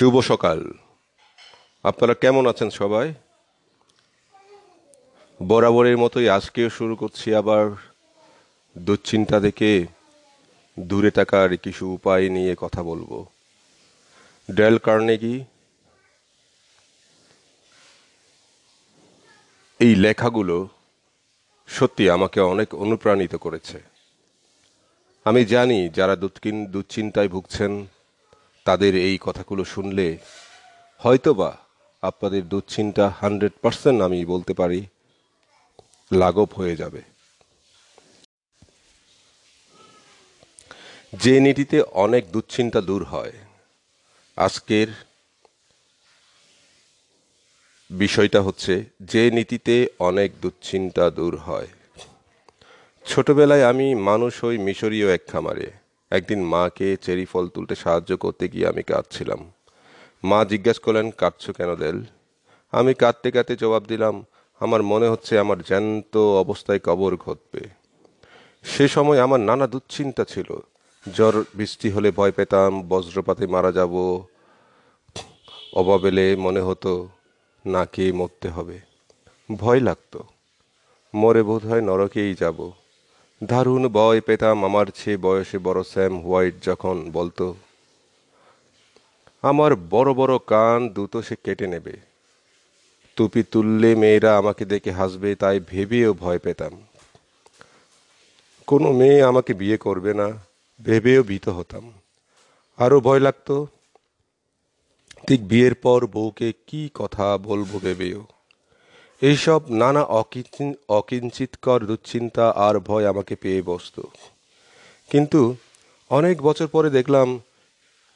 শুভ সকাল। আপনারা কেমন আছেন সবাই? বরাবরের মতোই আজকেও শুরু করছি আবার দুশ্চিন্তা থেকে দূরে থাকার কিছু উপায় নিয়ে কথা বলব। ডেল কার্নেগি, এই লেখাগুলো সত্যি আমাকে অনেক অনুপ্রাণিত করেছে। আমি জানি যারা দুশ্চিন্তায় ভুগছেন তাদের এই কথাগুলো শুনলে হয়তোবা আপনাদের দুশ্চিন্তা হান্ড্রেড পার্সেন্ট আমি বলতে পারি লাঘব হয়ে যাবে। যে নীতিতে অনেক দুশ্চিন্তা দূর হয়, আজকের বিষয়টা হচ্ছে যে নীতিতে অনেক দুশ্চিন্তা দূর হয়। ছোটবেলায় আমি মানুষ হই মিশরীয় এক খামারে। একদিন মাকে চেরি ফল তুলতে সাহায্য করতে গিয়ে আমি কাঁদছিলাম। মা জিজ্ঞেস করলেন, কাঁদছো কেন দেল আমি কাঁদতে কাঁদতে জবাব দিলাম, আমার মনে হচ্ছে আমার জ্যান্ত অবস্থায় কবর ঘটবে। সে সময় আমার নানা দুশ্চিন্তা ছিল। জ্বর, বৃষ্টি হলে ভয় পেতাম, বজ্রপাতে মারা যাব। অভাবেলে মনে হতো না খেয়ে মরতে হবে। ভয় লাগতো। মরে বোধ হয় নরকেই যাব। দারুণ ভয় পেতাম আমার চেয়ে বয়সে বড় স্যাম হোয়াইট যখন বলতো, আমার বড় বড় কান দুটো সে কেটে নেবে। টুপি তুললে মেয়েরা আমাকে দেখে হাসবে, তাই ভেবেও ভয় পেতাম। কোনো মেয়ে আমাকে বিয়ে করবে না, ভেবেও ভীত হতাম। আরও ভয় লাগতো, ঠিক বিয়ের পর বউকে কি কথা বলব ভেবেও। এইসব নানা অকিঞ্চিত অকিঞ্চিতকর দুশ্চিন্তা আর ভয় আমাকে পেয়ে বসত। কিন্তু অনেক বছর পরে দেখলাম,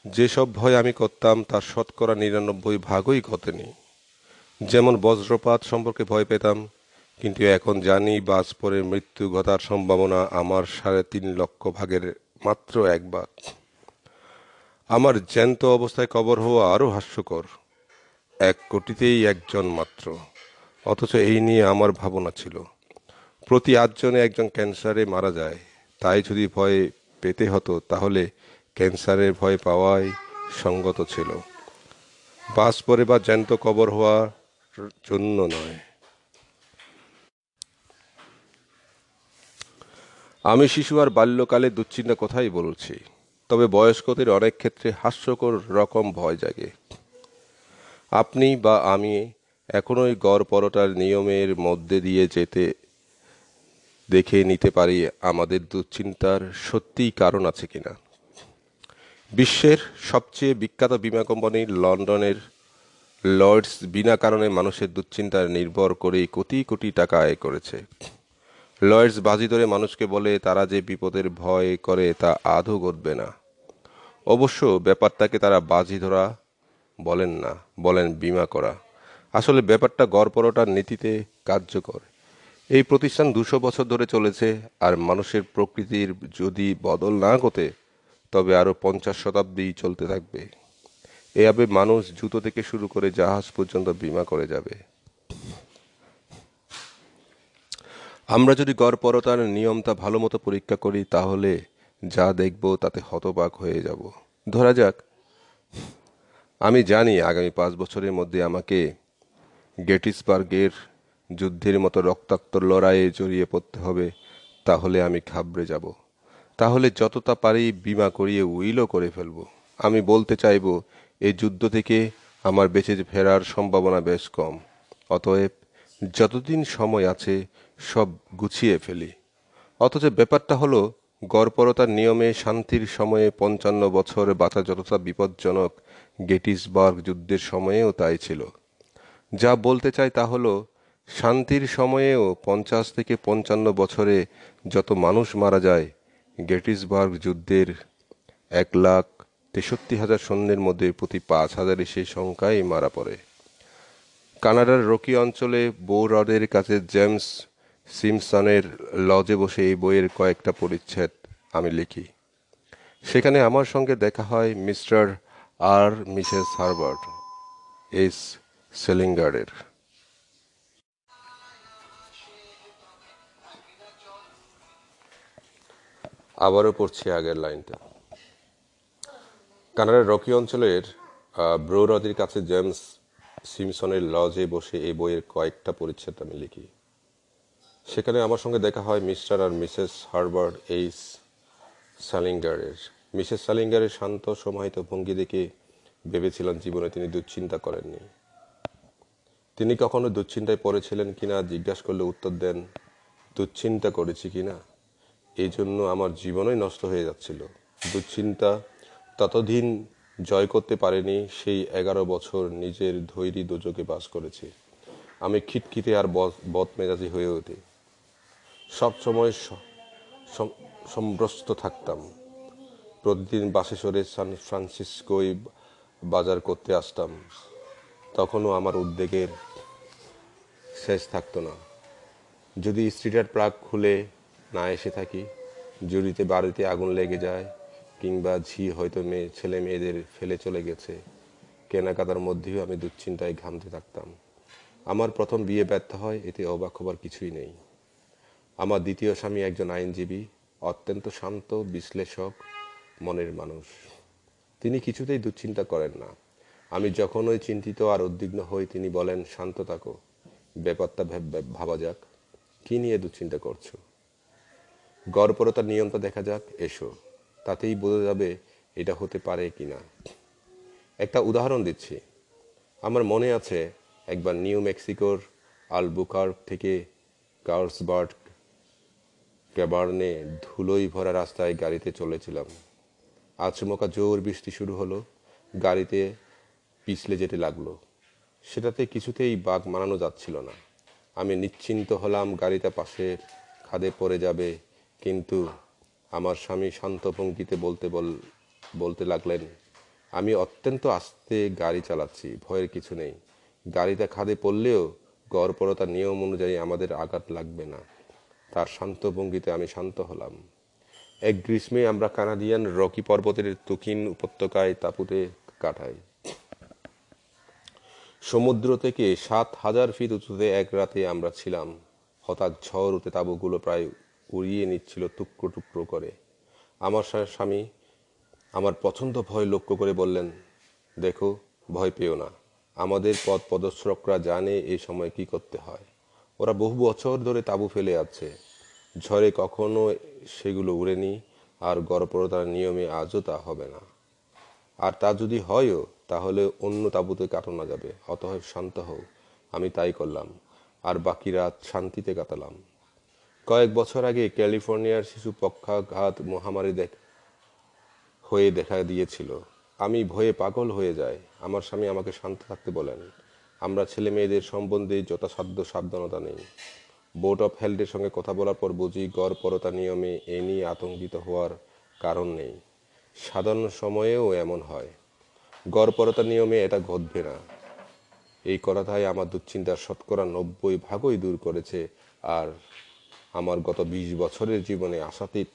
যেসব ভয় আমি করতাম তার শতকরা নিরানব্বই ভাগই ঘটেনি। যেমন বজ্রপাত সম্পর্কে ভয় পেতাম, কিন্তু এখন জানি বাজ পরে মৃত্যু ঘটার সম্ভাবনা আমার সাড়ে তিন লক্ষ ভাগের মাত্র এক ভাগ আমার জ্যান্ত অবস্থায় কবর হওয়া আরও হাস্যকর। এক কোটিতেই একজন মাত্র। অথচ এই নিয়ে আমার ভাবনা ছিল। প্রতি আটজনে একজন ক্যান্সারে মারা যায়। তাই যদি ভয় পেতে হতো, তাহলে ক্যান্সারের ভয় পাওয়াই সঙ্গত ছিল। বাস পরে বা জ্যান্ত কবর হওয়ার জন্য নয়। আমি শিশু আর বাল্যকালে দুশ্চিন্তা কথাই বলছি, তবে বয়স্কদের অনেক ক্ষেত্রে হাস্যকর রকম ভয় জাগে। আপনি বা আমি এখনোই গড় পরোটার নিয়মের মধ্যে দিয়ে যেতে, দেখে নিতে পারি আমাদের দুশ্চিন্তার সত্যিই কারণ আছে কিনা। বিশ্বের সবচেয়ে বিখ্যাত বিমা কোম্পানি লন্ডনের লর্ডস বিনা কারণে মানুষের দুশ্চিন্তায় নির্ভর করেই কোটি কোটি টাকা আয় করেছে। লয়েডস বাজি ধরে মানুষকে বলে তারা যে বিপদের ভয় করে তা আদৌ ঘটবে না। অবশ্য ব্যাপারটাকে তারা বাজি ধরা বলেন না, বলেন বিমা করা। আসলে ব্যাপারটা গড়পরটার নীতিতে কার্যকর। এই প্রতিষ্ঠান দুশো বছর ধরে চলেছে আর মানুষের প্রকৃতির যদি বদল না ঘটে, তবে আরও পঞ্চাশ শতাব্দী চলতে থাকবে। এভাবে মানুষ জুতো থেকে শুরু করে জাহাজ পর্যন্ত বিমা করে যাবে। আমরা যদি গড়পরতার নিয়মটা ভালো মতো পরীক্ষা করি, তাহলে যা দেখব তাতে হতবাক হয়ে যাব। ধরা যাক, আমি জানি আগামী পাঁচ বছরের মধ্যে আমাকে গেটিসবার্গের যুদ্ধের মতো রক্তাক্ত লড়াইয়ে জড়িয়ে পড়তে হবে, তাহলে আমি ঘাবড়ে যাব। তাহলে যতটা পারি বিমা করিয়ে উইলও করে ফেলব। আমি বলতে চাইব এই যুদ্ধ থেকে আমার বেঁচে ফেরার সম্ভাবনা বেশ কম। অতএব যতদিন সময় আছে, সব গুছিয়ে ফেলি। অথচ ব্যাপারটা হলো গড়পরতার নিয়মে শান্তির সময়ে পঞ্চান্ন বছর বাঁচা যতটা বিপজ্জনক, গেটিসবার্গ যুদ্ধের সময়েও তাই ছিল। যা বলতে চাই তা হলো, শান্তির সময়েও পঞ্চাশ থেকে পঞ্চান্ন বছরে যত মানুষ মারা যায়, গেটিসবার্গ যুদ্ধের এক লাখ তেষট্টি হাজার সৈন্যের মধ্যে প্রতি পাঁচ হাজারে সেই সংখ্যাই মারা পড়ে। কানাডার রকি অঞ্চলে বো কাছে জেমস সিমসনের লজে বসে এই বইয়ের কয়েকটা পরিচ্ছেদ আমি লিখি। সেখানে আমার সঙ্গে দেখা হয় মিস্টার আর মিসেস হারবার্ট এস সেলিঙ্গারের। আবারও পড়ছি আগের লাইনটা। কানাডার রকি অঞ্চলের ব্রো ব্রৌরদির কাছে জেমস সিমসনের লজে বসে এই বইয়ের কয়েকটা পরিচ্ছেদ আমি লিখি। সেখানে আমার সঙ্গে দেখা হয় মিস্টার আর মিসেস হার্বার্ট এইস সালিঙ্গারের। মিসেস সালিঙ্গারের শান্ত, সমাহিত ভঙ্গি দেখে ভেবেছিলাম জীবনে তিনি দুশ্চিন্তা করেননি। তিনি কখনো দুশ্চিন্তায় পড়েছিলেন কিনা, জিজ্ঞাসা করলে উত্তর দেন, দুশ্চিন্তা করেছি কিনা। এই জন্য আমার জীবনই নষ্ট হয়ে যাচ্ছিল। দুশ্চিন্তা ততদিন জয় করতে পারেনি, সেই এগারো বছর নিজের ধৈর্য দোজকে বাস করেছি। আমি খিটখিটে আর বদমেজাজি হয়ে উঠি। সবসময় সম্ভ্রস্ত থাকতাম। প্রতিদিন বাসে সরে সান ফ্রান্সিসকোয় বাজার করতে আসতাম। তখনও আমার উদ্বেগের শেষ থাকতো না। যদি স্ট্রিটার প্লাগ খুলে না এসে থাকি জুড়িতে বাড়িতে আগুন লেগে যায়, কিংবা ঝি হয়তো মেয়ে, ছেলে মেয়েদের ফেলে চলে গেছে, কেনাকাটার মধ্যেও আমি দুশ্চিন্তায় ঘামতে থাকতাম। আমার প্রথম বিয়ে ব্যর্থ হয়, এতে অবাক হবার কিছুই নেই। আমার দ্বিতীয় স্বামী একজন আইনজীবী, অত্যন্ত শান্ত, বিশ্লেষক, মনের মানুষ। তিনি কিছুতেই দুশ্চিন্তা করেন না। আমি যখনই চিন্তিত আর উদ্বিগ্ন হই, তিনি বলেন, শান্ত থাকো। ব্যাপারটা ভেব- যাক। কি নিয়ে দুশ্চিন্তা করছ? গড়পরতার নিয়মটা দেখা যাক, এসো। তাতেই বোঝা যাবে এটা হতে পারে কি না একটা উদাহরণ দিচ্ছি। আমার মনে আছে, একবার নিউ মেক্সিকোর আলবুকার থেকে কার্সবার্ট ক্যাবার্নে ধুলোই ভরা রাস্তায় গাড়িতে চলেছিলাম। আচমকা জোর বৃষ্টি শুরু হলো। গাড়িতে পিছলে যেতে লাগল। সেটাতে কিছুতেই বাঘ মানানো যাচ্ছিল না। আমি নিশ্চিন্ত হলাম গাড়িটা পাশের খাদে পড়ে যাবে, কিন্তু আমার স্বামী শান্ত ভঙ্গিতে বলতে বল, বলতে লাগলেন, আমি অত্যন্ত আস্তে গাড়ি চালাচ্ছি, ভয়ের কিছু নেই। গাড়িটা খাদে পড়লেও গড়পরতার নিয়ম অনুযায়ী আমাদের আঘাত লাগবে না। তার শান্ত ভঙ্গিতে আমি শান্ত হলাম। এক গ্রীষ্মে আমরা কানাডিয়ান রকি পর্বতের তুকিন উপত্যকায় তাঁবুতে কাটাই। সমুদ্র থেকে সাত হাজার ফিট উঁচুতে এক রাতে আমরা ছিলাম। হঠাৎ ঝড় উঠে তাঁবুগুলো প্রায় উড়িয়ে নিচ্ছিল টুকরো টুকরো করে। আমার স্বামী আমার পছন্দ ভয় লক্ষ্য করে বললেন, দেখো, ভয় পেও না। আমাদের পথ পদস্রকরা জানে এই সময় কি করতে হয়। ওরা বহু বছর ধরে তাঁবু ফেলে আছে। ঝড়ে কখনো সেগুলো উড়েনি, আর গড়পরতার নিয়মে আজও তা হবে না। আর তা যদি হয়ও, তাহলে অন্য তাঁবুতে কাটানো যাবে। অতএব শান্ত হও। আমি তাই করলাম। আর বাকি রাত শান্তিতে কাটালাম। কয়েক বছর আগে ক্যালিফোর্নিয়ার শিশু পক্ষাঘাত মহামারী দেখ হয়ে দেখা দিয়েছিল। আমি ভয়ে পাগল হয়ে যাই। আমার স্বামী আমাকে শান্ত থাকতে বলেন। আমরা ছেলে মেয়েদের সম্বন্ধে যথাসাধ্য সাবধানতা নেই। বোর্ড অফ হেলথের সঙ্গে কথা বলার পর বুঝি গড় পরতা নিয়মে এ নিয়ে আতঙ্কিত হওয়ার কারণ নেই। সাধারণ সময়েও এমন হয়। গড়পরতা নিয়মে এটা ঘটবে না। এই কথাটাই আমার দুশ্চিন্তার শতকরা নব্বই ভাগই দূর করেছে আর আমার গত বিশ বছরের জীবনে আশাতীত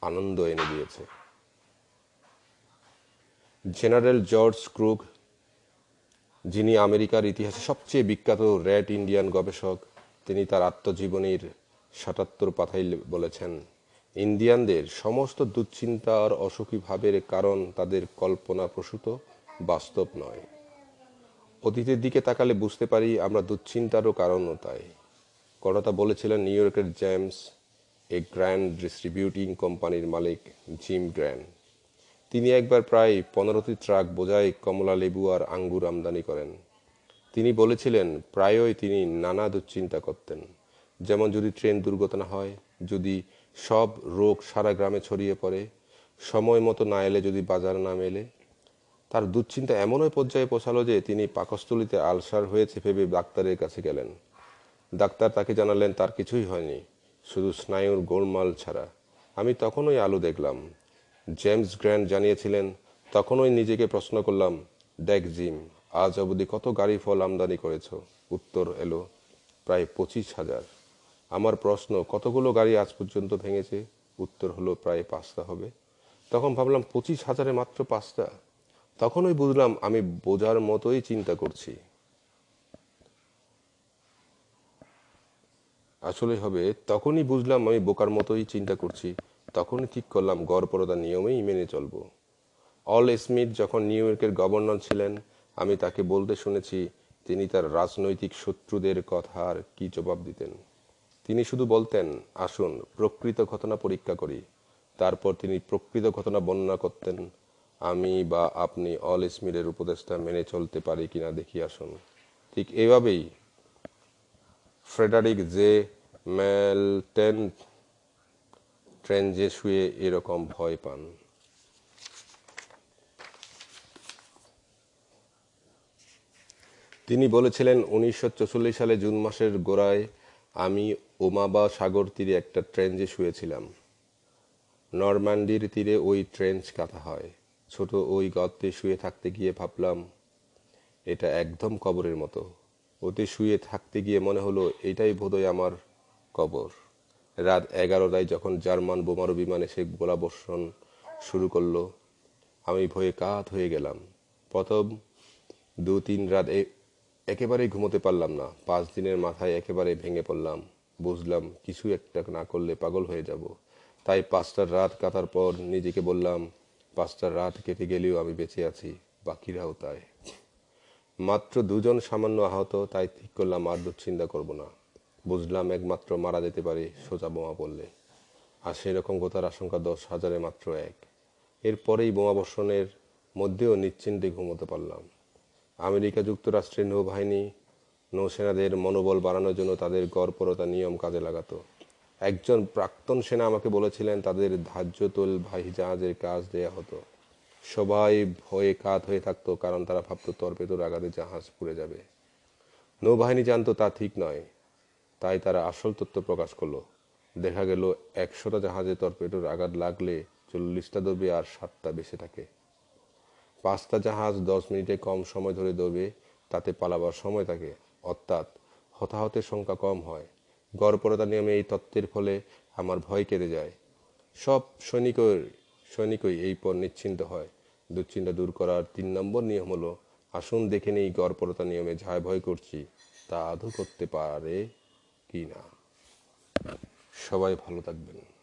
আনন্দ এনে দিয়েছে। জেনারেল জর্জ ক্রুগ, যিনি আমেরিকার ইতিহাসে সবচেয়ে বিখ্যাত রেড ইন্ডিয়ান গবেষক, তিনি তার আত্মজীবনীর সাতাত্তর পাতায় বলেছেন ইন্ডিয়ানদের সমস্ত দুশ্চিন্তা আর অসুখী ভাবের কারণ তাদের কল্পনা প্রসূত, বাস্তব নয়। অতীতের দিকে তাকালে বুঝতে পারি আমরা দুশ্চিন্তারও কারণও তাই। কথাটা বলেছিলেন নিউ ইয়র্কের জেমস, এ গ্র্যান্ড ডিস্ট্রিবিউটিং কোম্পানির মালিক জিম গ্র্যান্ড তিনি একবার প্রায় পনেরোটি ট্রাক বোঝাই কমলা লেবু আর আঙ্গুর আমদানি করেন। তিনি বলেছিলেন, প্রায়ই তিনি নানা দুশ্চিন্তা করতেন। যেমন যদি ট্রেন দুর্ঘটনা হয়, যদি সব রোগ সারা গ্রামে ছড়িয়ে পড়ে। সময় মতো না এলে যদি বাজার না মেলে। তার দুশ্চিন্তা এমনই পর্যায়ে পৌঁছালো যে তিনি পাকস্থলিতে আলসার হয়েছে ভেবে ডাক্তারের কাছে গেলেন। ডাক্তার তাকে জানালেন, তার কিছুই হয়নি, শুধু স্নায়ুর গোলমাল ছাড়া। আমি তখনই আলো দেখলাম। জেমস গ্র্যান্ড জানিয়েছিলেন, তখনই নিজেকে প্রশ্ন করলাম, দেখ জিম, আজ অবধি কত গাড়ি ফল আমদানি করেছ? উত্তর এলো, প্রায় পঁচিশ হাজার। আমার প্রশ্ন, কতগুলো গাড়ি আজ পর্যন্ত ভেঙেছে? উত্তর হলো, প্রায় পাঁচটা হবে। তখন ভাবলাম, পঁচিশ হাজারে মাত্র পাঁচটা। তখনই বুঝলাম, আমি বোঝার মতোই চিন্তা করছি। আসলে হবে, তখনই বুঝলাম, আমি বোকার মতোই চিন্তা করছি। তখনই ঠিক করলাম গড় পরদার নিয়মেই মেনে চলবো। অল স্মিথ যখন নিউ ইয়র্কের গভর্নর ছিলেন, আমি তাকে বলতে শুনেছি, তিনি তার রাজনৈতিক শত্রুদের কথার কি জবাব দিতেন। তিনি শুধু বলতেন, আসুন, প্রকৃত ঘটনা পরীক্ষা করি। তারপর তিনি প্রকৃত ঘটনা বর্ণনা করতেন, আমি বা আপনি অল স্মিথের উপদেশটা মেনে চলতে পারি কিনা দেখি আসুন। ঠিক এইভাবেই ফ্রেডারিক জে মেলটেন ট্রেনজে শুয়ে এরকম ভয় পান। তিনি বলেছিলেন, উনিশশো সালে জুন মাসের গোড়ায় আমি ওমাবা সাগর তীরে একটা ট্রেঞ্চে শুয়েছিলাম। নরম্যান্ডির তীরে ওই ট্রেঞ্চ কাটা হয়। ছোট ওই গর্তে শুয়ে থাকতে গিয়ে ভাবলাম, এটা একদম কবরের মতো। ওতে শুয়ে থাকতে গিয়ে মনে হলো, এটাই বোধহয় আমার কবর। রাত এগারোটায় যখন জার্মান বোমারু বিমান এসে গোলাবর্ষণ শুরু করল, আমি ভয়ে কাত হয়ে গেলাম। প্রথম দু তিন রাত একেবারেই ঘুমোতে পারলাম না। পাঁচ দিনের মাথায় একেবারে ভেঙে পড়লাম। বুঝলাম কিছু একটা না করলে পাগল হয়ে যাব। তাই পাঁচটার রাত কাটার পর নিজেকে বললাম, পাঁচটার রাত কেটে গেলেও আমি বেঁচে আছি, বাকিরাও তাই। মাত্র দুজন সামান্য আহত, তাই ঠিক করলাম আর দুশ্চিন্তা করব না। বুঝলাম একমাত্র মারা যেতে পারে সোজা বোমা পড়লে। আর সেরকম গোতার আশঙ্কা দশ হাজারে মাত্র এক। এরপরেই বোমাবর্ষণের মধ্যেও নিশ্চিন্তে ঘুমোতে পারলাম। আমেরিকা যুক্তরাষ্ট্রের নৌবাহিনী, নৌসেনাদের মনোবল বাড়ানোর জন্য তাদের গড়পরতা নিয়ম কাজে লাগাতো। একজন প্রাক্তন সেনা আমাকে বলেছিলেন, তাদের ধার্য তোল জাহাজের কাজ দেয়া হতো। সবাই ভয়ে কাত হয়ে থাকতো, কারণ তারা ভাবতো তরপেতোর আগাতে জাহাজ পুড়ে যাবে। নৌবাহিনী জানতো, তা ঠিক নয়। তাই তারা আসল তথ্য প্রকাশ করল। দেখা গেল, একশোটা জাহাজে তরপেটোর আঘাত লাগলে চল্লিশটা দবে আর সাতটা বেঁচে থাকে। পাঁচটা জাহাজ দশ মিনিটে কম সময় ধরে দৌড়বে তাতে পালাবার সময় থাকে। অর্থাৎ হতাহতের সংখ্যা কম হয়। গড়পরতা নিয়মে এই তত্ত্বের ফলে আমার ভয় কেটে যায়। সব সৈনিকের, সৈনিকই এই পর নিশ্চিন্ত হয়। দুশ্চিন্তা দূর করার তিন নম্বর নিয়ম হলো, আসুন দেখে নেই গড়পরতা নিয়মে যা ভয় করছি, তা আদৌ করতে পারে কি না সবাই ভালো থাকবেন।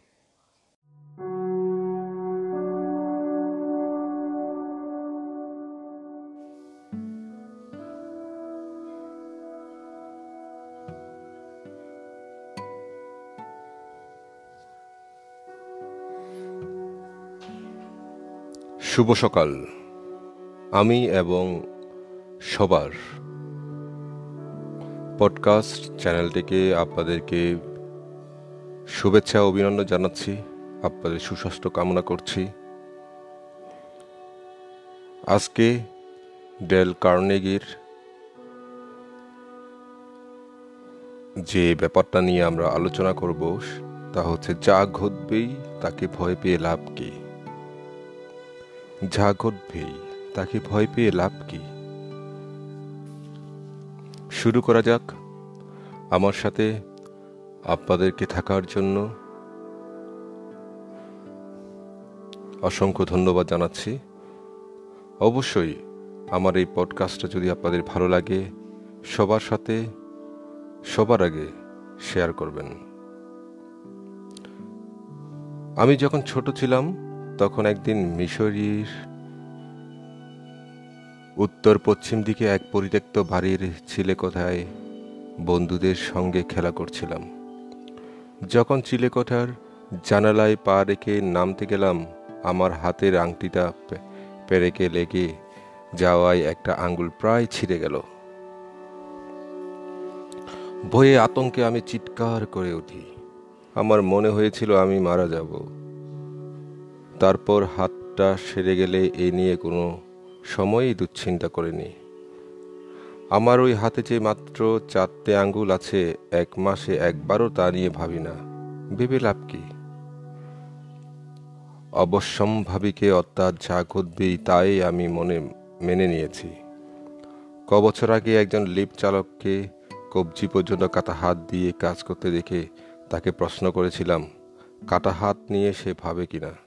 শুভ সকাল। আমি এবং সবার পডকাস্ট চ্যানেলটিকে আপনাদেরকে শুভেচ্ছা অভিনন্দন জানাচ্ছি। আপনাদের সুস্বাস্থ্য কামনা করছি। আজকে ডেল কার্নেগির যে ব্যাপারটা নিয়ে আমরা আলোচনা করব, তা হচ্ছে যা ঘটবেই তাকে ভয় পেয়ে লাভ কী? যা ঘটবেই তাকে ভয় পেয়ে লাভ কি? শুরু করা যাক। আমার সাথে আপনাদেরকে থাকার জন্য। অসংখ্য ধন্যবাদ জানাচ্ছি। অবশ্যই আমার এই পডকাস্টটা যদি আপনাদের ভালো লাগে, সবার সাথে, সবার আগে শেয়ার করবেন। আমি যখন ছোট ছিলাম তখন একদিন মিশরীর উত্তর পশ্চিম দিকে এক পরিত্যক্ত বাড়ির ছিলে কোথায় বন্ধুদের সঙ্গে খেলা করছিলাম। যখন চিলেকোঠার জানালায় পা রেখে নামতে গেলাম, আমার হাতের আংটিটা পেরেকে লেগে যাওয়ায় একটা আঙ্গুল প্রায় ছিঁড়ে গেল। ভয়ে আতঙ্কে আমি চিৎকার করে উঠি। আমার মনে হয়েছিল আমি মারা যাব। তারপর হাতটা সেরে গেলে এ নিয়ে কোনো সময়ই দুশ্চিন্তা করিনি। আমার ওই হাতে যে মাত্র চারটে আঙ্গুল আছে, এক মাসে একবারও তা নিয়ে ভাবি না। ভেবে লাভ কি? অবশ্যম্ভাবীকে অর্থাৎ যা ঘটবেই তাই আমি মনে, মেনে নিয়েছি। কবছর আগে একজন লিপ চালককে কবজি পর্যন্ত কাটা হাত দিয়ে কাজ করতে দেখে তাকে প্রশ্ন করেছিলাম, কাটা হাত নিয়ে সে ভাবে কিনা?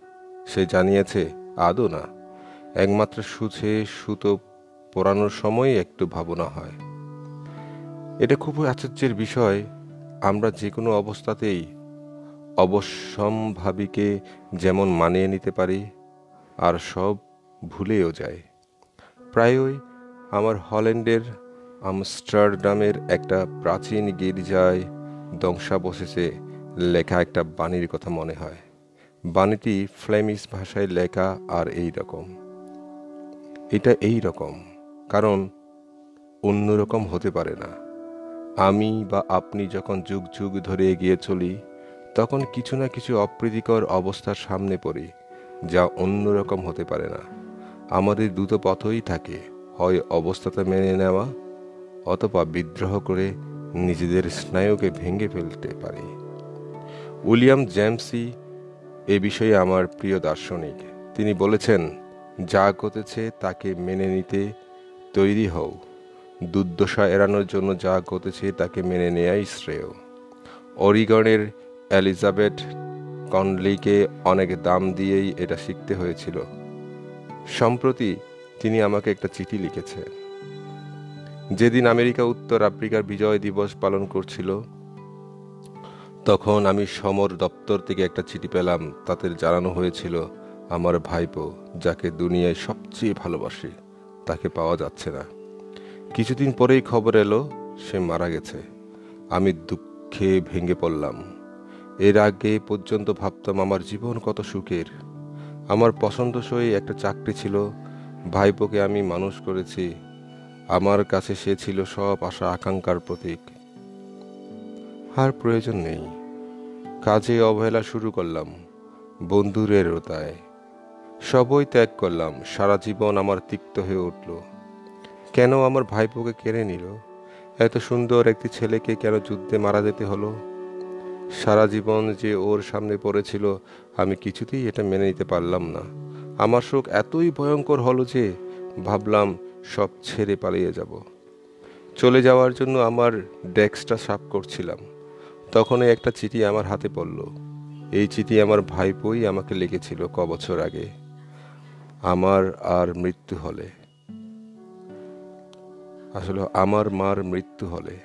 সে জানিয়েছে, আদৌ না। একমাত্র সুছে সুতো পড়ানোর সময় একটু ভাবনা হয়। এটা খুবই আশ্চর্যের বিষয়। আমরা যে কোনো অবস্থাতেই অবশ্যম্ভাবীকে যেমন মানিয়ে নিতে পারি, আর সব ভুলেও যায় প্রায়ই আমার হল্যান্ডের আমস্টারডামের একটা প্রাচীন গির্জায় ধ্বংসাবশেষে লেখা একটা বাণীর কথা মনে হয়। বাণীটি ফ্লেমিশ ভাষায় লেখা আর এই রকম। এটা এই রকম, কারণ অন্যরকম হতে পারে না। আমি বা আপনি যখন যুগ যুগ ধরে এগিয়ে চলি, তখন কিছু না কিছু অপ্রীতিকর অবস্থার সামনে পড়ি, যা অন্যরকম হতে পারে না। আমাদের দুটো পথই থাকে, হয় অবস্থাটা মেনে নেওয়া, অথবা বিদ্রোহ করে নিজেদের স্নায়ুকে ভেঙে ফেলতে পারি। উইলিয়াম জেমসি এ বিষয়ে আমার প্রিয় দার্শনিক। তিনি বলেছেন, যা ঘটেছে তাকে মেনে নিতে তৈরি হও। দুর্দশা এড়ানোর জন্য যা ঘটেছে তাকে মেনে নেয়াই শ্রেয়। অরিগনের এলিজাবেথ কনলিকে অনেক দাম দিয়েই এটা শিখতে হয়েছিল। সম্প্রতি তিনি আমাকে একটা চিঠি লিখেছেন। যেদিন আমেরিকা, উত্তর আফ্রিকার বিজয় দিবস পালন করছিল তখন আমি সমর দপ্তর থেকে একটা চিঠি পেলাম, তাতে জানানো হয়েছিল, আমার ভাইপো, যাকে দুনিয়ায় সবচেয়ে ভালোবাসি, তাকে পাওয়া যাচ্ছে না। কিছুদিন পরেই খবর এলো, সে মারা গেছে। আমি দুঃখে ভেঙে পড়লাম। এর আগে পর্যন্ত ভাবতাম আমার জীবন কত সুখের। আমার পছন্দসই একটা চাকরি ছিল, ভাইপোকে আমি মানুষ করেছি। আমার কাছে সে ছিল সব আশা আকাঙ্ক্ষার প্রতীক। আর প্রয়োজন নেই। কাজে অবহেলা শুরু করলাম, বন্ধুরের তাই সবই ত্যাগ করলাম, সারা জীবন আমার তিক্ত হয়ে উঠল। কেন আমার ভাইপোকে কেড়ে নিল? এত সুন্দর একটি ছেলেকে কেন যুদ্ধে মারা যেতে হলো? সারা জীবন যে ওর সামনে পড়েছিল, আমি কিছুতেই এটা মেনে নিতে পারলাম না। আমার শোক এতই ভয়ঙ্কর হলো যে, ভাবলাম সব ছেড়ে পালিয়ে যাব। চলে যাওয়ার জন্য আমার ডেস্কটা সাফ করছিলাম। তখনই একটা চিঠি আমার হাতে পড়ল। এই চিঠি আমার ভাইপোই আমাকে লিখেছিল ক বছর আগে। আমার আর মৃত্যু হলে। আসলে আমার মার মৃত্যু হলে।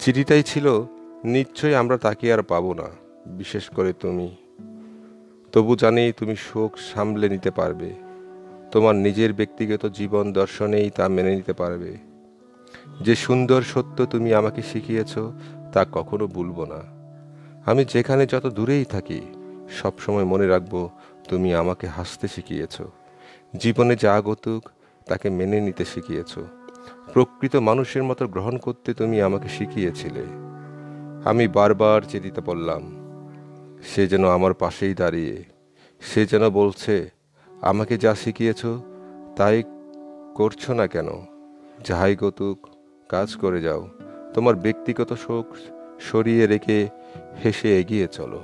চিঠিটাই ছিল, নিশ্চয়ই আমরা তাকে আর পাবো না, বিশেষ করে তুমি। তবু জানি তুমি শোক সামলে নিতে পারবে। তোমার নিজের ব্যক্তিগত জীবন দর্শনেই তা মেনে নিতে পারবে। যে সুন্দর সত্য তুমি আমাকে শিখিয়েছ, তা কখনো ভুলবো না। আমি যেখানে যত দূরেই থাকি, সবসময় মনে রাখব, তুমি আমাকে হাসতে শিখিয়েছ। জীবনে যা গতুক তাকে মেনে নিতে শিখিয়েছ। প্রকৃত মানুষের মতো গ্রহণ করতে তুমি আমাকে শিখিয়েছিলে। আমি বারবার চেতিতে পড়লাম, সে যেন আমার পাশেই দাঁড়িয়ে, সে যেন বলছে, আমাকে যা শিখিয়েছ, তাই করছ না কেন? যাহাই গতুক কাজ করে যাও। তোমার ব্যক্তিগত শোক সরিয়ে রেখে হেসে এগিয়ে চলো।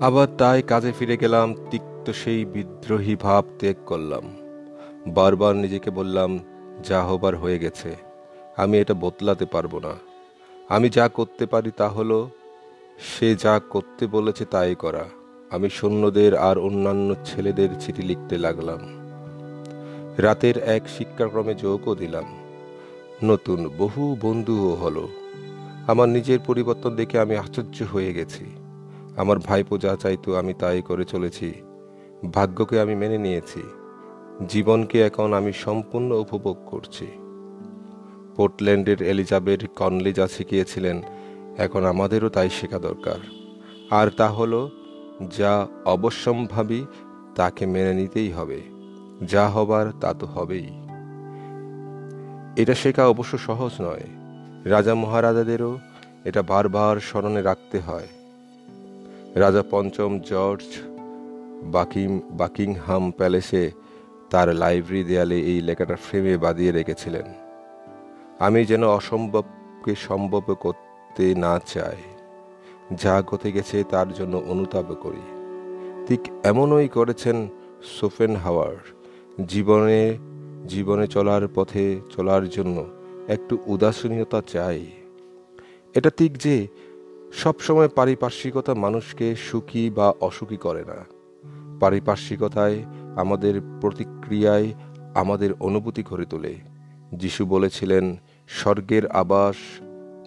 আবার তাই কাজে ফিরে গেলাম, তিক্ত সেই বিদ্রোহী ভাব ত্যাগ করলাম। বারবার নিজেকে বললাম, যা হবার হয়ে গেছে। আমি এটা বদলাতে পারব না। আমি যা করতে পারি তা হলো, সে যা করতে বলেছে তাই করা। আমি সৈন্যদের আর অন্যান্য ছেলেদের চিঠি লিখতে লাগলাম। রাতের এক শিক্ষাক্রমে যোগও দিলাম। নতুন বহু বন্ধুও হলো। আমার নিজের পরিবর্তন দেখে আমি আশ্চর্য হয়ে গেছি। আমার ভাইপো যা চাইতো আমি তাই করে চলেছি। ভাগ্যকে আমি মেনে নিয়েছি। জীবনকে এখন আমি সম্পূর্ণ উপভোগ করছি। পোর্টল্যান্ডের এলিজাবেথ কনলি যা শিখিয়েছিলেন, এখন আমাদেরও তাই শেখা দরকার। আর তা হলো, যা অবশ্যম্ভাবী তাকে মেনে নিতেই হবে। যা হবার তা তো হবেই। এটা শেখা অবশ্য সহজ নয়। রাজা মহারাজাদেরও এটা বারবার স্মরণে রাখতে হয়। রাজা পঞ্চম জর্জ বাকিম, বাকিংহাম প্যালেসে তার লাইব্রেরি দেয়ালে এই লেখাটা ফ্রেমে বাঁধিয়ে রেখেছিলেন। আমি যেন অসম্ভবকে সম্ভব করতে না চাই। যা গতে গেছে তার জন্য অনুতাপ করি। ঠিক এমনই করেছেন সোফেন হাওয়ার জীবনে জীবনে চলার পথে, চলার জন্য একটু উদাসীনতা চাই। এটা ঠিক যে সবসময় পারিপার্শ্বিকতা মানুষকে সুখী বা অসুখী করে না। পারিপার্শ্বিকতায় আমাদের প্রতিক্রিয়ায় আমাদের অনুভূতি গড়ে তোলে। যিশু বলেছিলেন স্বর্গের আবাস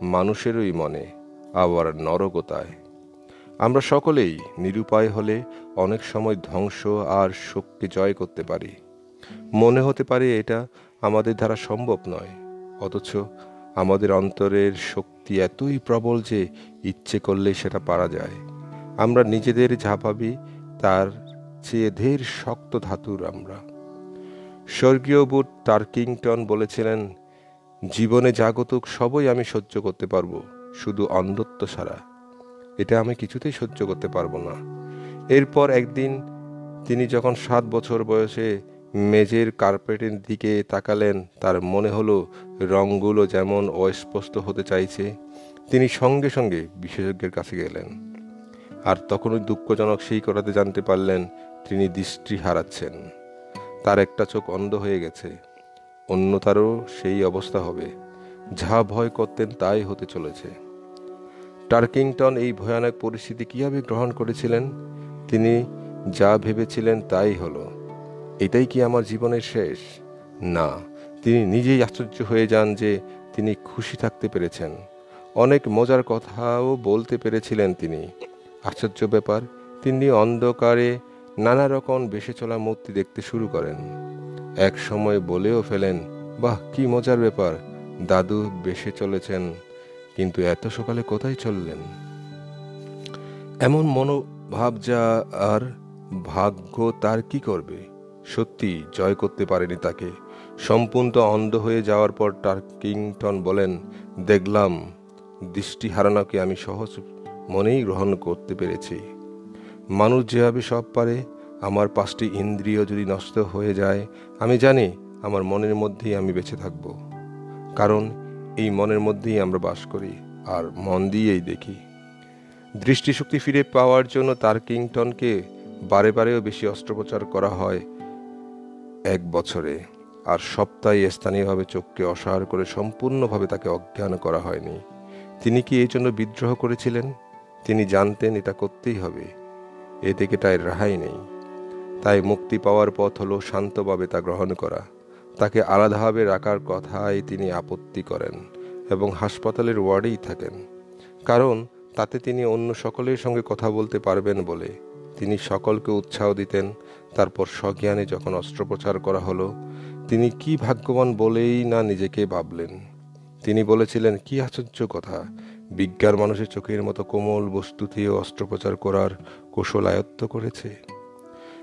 মানুষেরই মনে, আবার নরকতায়। আমরা সকলেই নিরুপায় হলে অনেক সময় ধ্বংস আর শোককে জয় করতে পারি। মনে হতে পারে এটা আমাদের দ্বারা সম্ভব নয়, অথচ আমাদের অন্তরের শক্তি এতই প্রবল যে ইচ্ছে করলে সেটা পারা যায়। আমরা নিজেদের যা তার চেয়ে ধীর শক্ত ধাতুর আমরা। স্বর্গীয় বুট টার্কিংটন বলেছিলেন জীবনে জাগতুক সবই আমি সহ্য করতে পারব, শুধু অন্ধত্ব সারা এটা আমি কিছুতেই সহ্য করতে পারব না। এরপর একদিন তিনি যখন সাত বছর বয়সে মেজের কার্পেটের দিকে তাকালেন, তার মনে হলো রঙগুলো যেমন অস্পষ্ট হতে চাইছে, তিনি সঙ্গে সঙ্গে বিশেষজ্ঞের কাছে গেলেন। আর তখনই দুঃখজনক সেই কথাতে জানতে পারলেন, তিনি দৃষ্টি হারাচ্ছেন। তার একটা চোখ অন্ধ হয়ে গেছে। অন্য তারও সেই অবস্থা হবে। যা ভয় করতেন তাই হতে চলেছে। টার্কিংটন এই ভয়ানক পরিস্থিতি কীভাবে গ্রহণ করেছিলেন? তিনি যা ভেবেছিলেন তাই হলো। এটাই কি আমার জীবনের শেষ? না, তিনি নিজেই আশ্চর্য হয়ে যান যে তিনি খুশি থাকতে পেরেছেন। অনেক মজার কথাও বলতে পেরেছিলেন তিনি। আশ্চর্য ব্যাপার, তিনি অন্ধকারে নানা রকম বেশে চলা মূর্তি দেখতে শুরু করেন। এক সময় বলেও ফেলেন, বাহ, কি মজার ব্যাপার, দাদু বেশে চলেছেন, কিন্তু এত সকালে কোথায় চললেন? এমন মনোভাব যা আর ভাগ্য তার কি করবে? সত্যি জয় করতে পারেনি তাকে। সম্পূর্ণ অন্ধ হয়ে যাওয়ার পর টার্কিংটন বলেন, দেখলাম দৃষ্টি হারানোকে আমি সহজ মনেই গ্রহণ করতে পেরেছি। মানুষ যেভাবে সব পারে আমার পাঁচটি ইন্দ্রিয় যদি নষ্ট হয়ে যায়, আমি জানি আমার মনের মধ্যেই আমি বেঁচে থাকব। কারণ এই মনের মধ্যেই আমরা বাস করি আর মন দিয়েই দেখি। দৃষ্টিশক্তি ফিরে পাওয়ার জন্য তার কিংটনকে বারে বারেও বেশি অস্ত্রোপচার করা হয় এক বছরে। আর সপ্তাহে স্থানীয়ভাবে চোখকে অসহার করে সম্পূর্ণভাবে তাকে অজ্ঞান করা হয়নি। তিনি কি এই জন্য বিদ্রোহ করেছিলেন? তিনি জানতেন এটা করতেই হবে। এ থেকে তাই রেহাই নেই। তাই মুক্তি পাওয়ার পথ হলো শান্তভাবে তা গ্রহণ করা। তাকে আলাদাভাবে রাখার কথায় তিনি আপত্তি করেন এবং হাসপাতালের ওয়ার্ডেই থাকেন। কারণ, তাতে তিনি অন্য সকলের সঙ্গে কথা বলতে পারবেন বলে। তিনি সকলকে উৎসাহ দিতেন, তারপর স্বজ্ঞানে যখন অস্ত্রোপচার করা হলো, তিনি কি ভাগ্যবান বলেই না নিজেকে ভাবলেন। তিনি বলেছিলেন, কি আশ্চর্য কথা! বিজ্ঞান মানুষের চোখের মতো কোমল বস্তুতেও অস্ত্রোপচার করার কৌশল আয়ত্ত করেছে।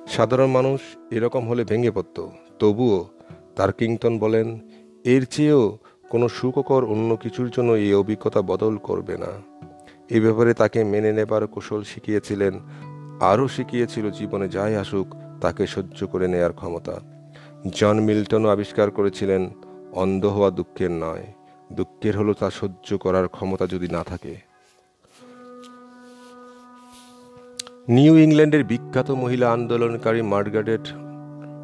সাধারণ মানুষ এরকম হলে ভেঙে পড়ত। তবুও তার্কিংটন বলেন, এর চেয়েও কোনো সুখকর অন্য কিছুর জন্য এই অভিজ্ঞতা বদল করবে না। এ ব্যাপারে তাকে মেনে নেবার কৌশল শিখিয়েছিলেন, আরও শিখিয়েছিল জীবনে যাই আসুক তাকে সহ্য করে নেয়ার ক্ষমতা। জন মিল্টনও আবিষ্কার করেছিলেন, অন্ধ হওয়া দুঃখের নয়, দুঃখের হলো তা সহ্য করার ক্ষমতা যদি না থাকে। নিউ ইংল্যান্ডের বিখ্যাত মহিলা আন্দোলনকারী মার্গারেট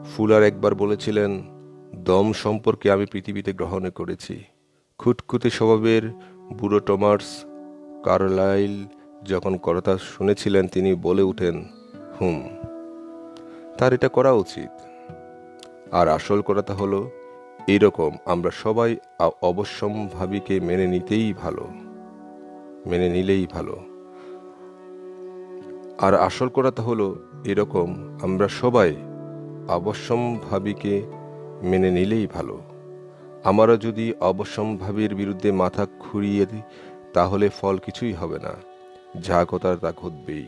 ফুলার একবার বলেছিলেন, দম সম্পর্কে আমি পৃথিবীতে গ্রহণ করেছি। খুটখুটে স্বভাবের বুড়ো টমার্স কার্লাইল যখন কথা শুনেছিলেন, তিনি বলে উঠেন, হুম, তার এটা করা উচিত। আর আসল কথাটা হলো এইরকম আমরা সবাই অবশ্যম্ভাবীকে মেনে নিতেই ভালো। মেনে নিলেই ভালো। আর আসল কথাটা হলো, এরকম আমরা সবাই অবশ্যম্ভাবীকে মেনে নিলেই ভালো। আমরা যদি অবশ্যম্ভাবীর বিরুদ্ধে মাথা খুঁড়িয়ে দিই, তাহলে ফল কিছুই হবে না। যা কথার তা ঘটবেই।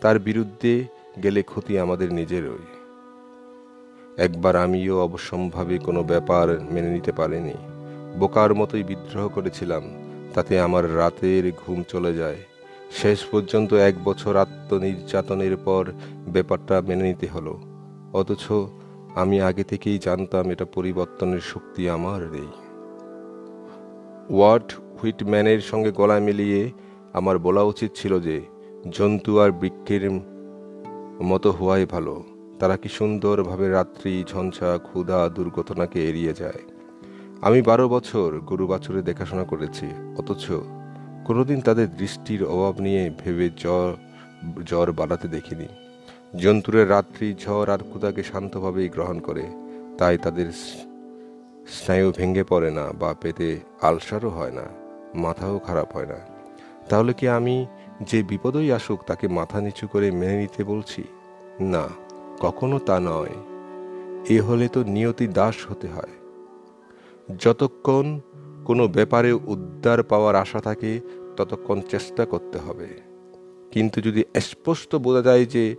তার বিরুদ্ধে গেলে ক্ষতি আমাদের নিজেরই। একবার আমিও অবশ্যম্ভাবে কোনো ব্যাপার মেনে নিতে পারিনি। বোকার মতোই বিদ্রোহ করেছিলাম, তাতে আমার রাতের ঘুম চলে যায়। শেষ পর্যন্ত এক বছর আত্মনির্যাতনের পর ব্যাপারটা মেনে নিতে হলো। অথচ আমি আগে থেকেই জানতাম এটা পরিবর্তনের শক্তি আমার নেই। ওয়ার্ড হুইটম্যানের সঙ্গে গলা মিলিয়ে আমার বলা উচিত ছিল যে, জন্তু আর বৃক্ষের মতো হওয়াই ভালো। তারা কি সুন্দরভাবে রাত্রি, ঝঞ্ঝা, ক্ষুধা, দুর্ঘটনাকে এড়িয়ে যায়। আমি বারো বছর গরু বাছুরে দেখাশোনা করেছি, অথচ কোনোদিন তাদের দৃষ্টির অভাব নিয়ে ভেবে জ্বর জ্বর বাড়াতে দেখিনি। জন্তুরের রাত্রি ঝড় আর ক্ষুদাকে শান্তভাবেই গ্রহণ করে। তাই তাদের স্নায়ু ভেঙে পড়ে না বা পেতে আলসারও হয় না, মাথাও খারাপ হয় না। তাহলে কি আমি যে বিপদই আসুক তাকে মাথা নিচু করে মেনে নিতে বলছি? না, কখনো তা নয়। এ হলে তো নিয়তি দাস হতে হয়। যতক্ষণ কোনো ব্যাপারে উদ্ধার পাওয়ার আশা থাকে ততক্ষণ চেষ্টা করতে হবে। কিন্তু যদি স্পষ্ট বোঝা যায় যে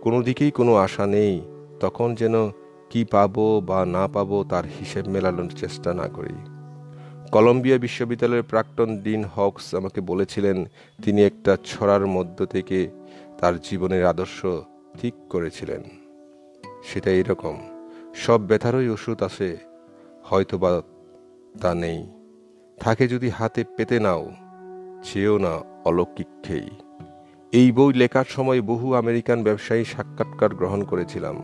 কোনো দিকেই কোনো আশা নেই, তখন যেন কি পাবো বা না পাবো তার হিসেব মেলানোর চেষ্টা না করি। কলম্বিয়া বিশ্ববিদ্যালয়ের প্রাক্তন ডিন হকস আমাকে বলেছিলেন, তিনি একটা ছড়ার মধ্য থেকে তার জীবনের আদর্শ ঠিক করেছিলেন। সেটা এরকম, সব ব্যথারই ওষুধ আছে, হয়তোবা তা নেই। থাকে যদি হাতে পেতে নাও চেয়েও না অলৌকিক খেই। এই বই লেখার সময় বহু আমেরিকান ব্যবসায়ী সাক্ষাৎকার গ্রহণ করেছিলাম।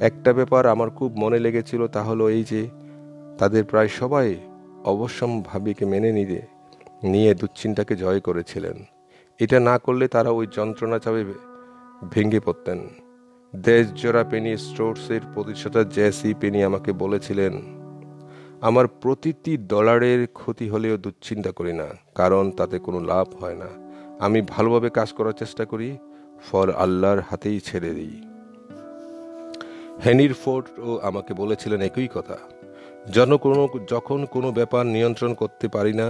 একটা ব্যাপার আমার খুব মনে লেগেছিল তা হলো এই যে, তাদের প্রায় সবাই অবশ্যম ভাবিকে মেনে নিয়ে নিয়ে দুশ্চিন্তাকে জয় করেছিলেন। এটা না করলে তারা ওই যন্ত্রণা চাপে ভেঙে পড়তেন। দেশ জোড়া পেনি স্টোর্সের প্রতিষ্ঠাতা জ্যাসি পেনি আমাকে বলেছিলেন আমার প্রতিটি ডলারের ক্ষতি হলেও দুশ্চিন্তা করি না, কারণ তাতে কোনো লাভ হয় না। আমি ভালোভাবে কাজ করার চেষ্টা করি, ফল আল্লাহর হাতেই ছেড়ে দিই। হেনির ফোর্ডও আমাকে বলেছিলেন একই কথা জন কোনো, যখন কোনো ব্যাপার নিয়ন্ত্রণ করতে পারি না,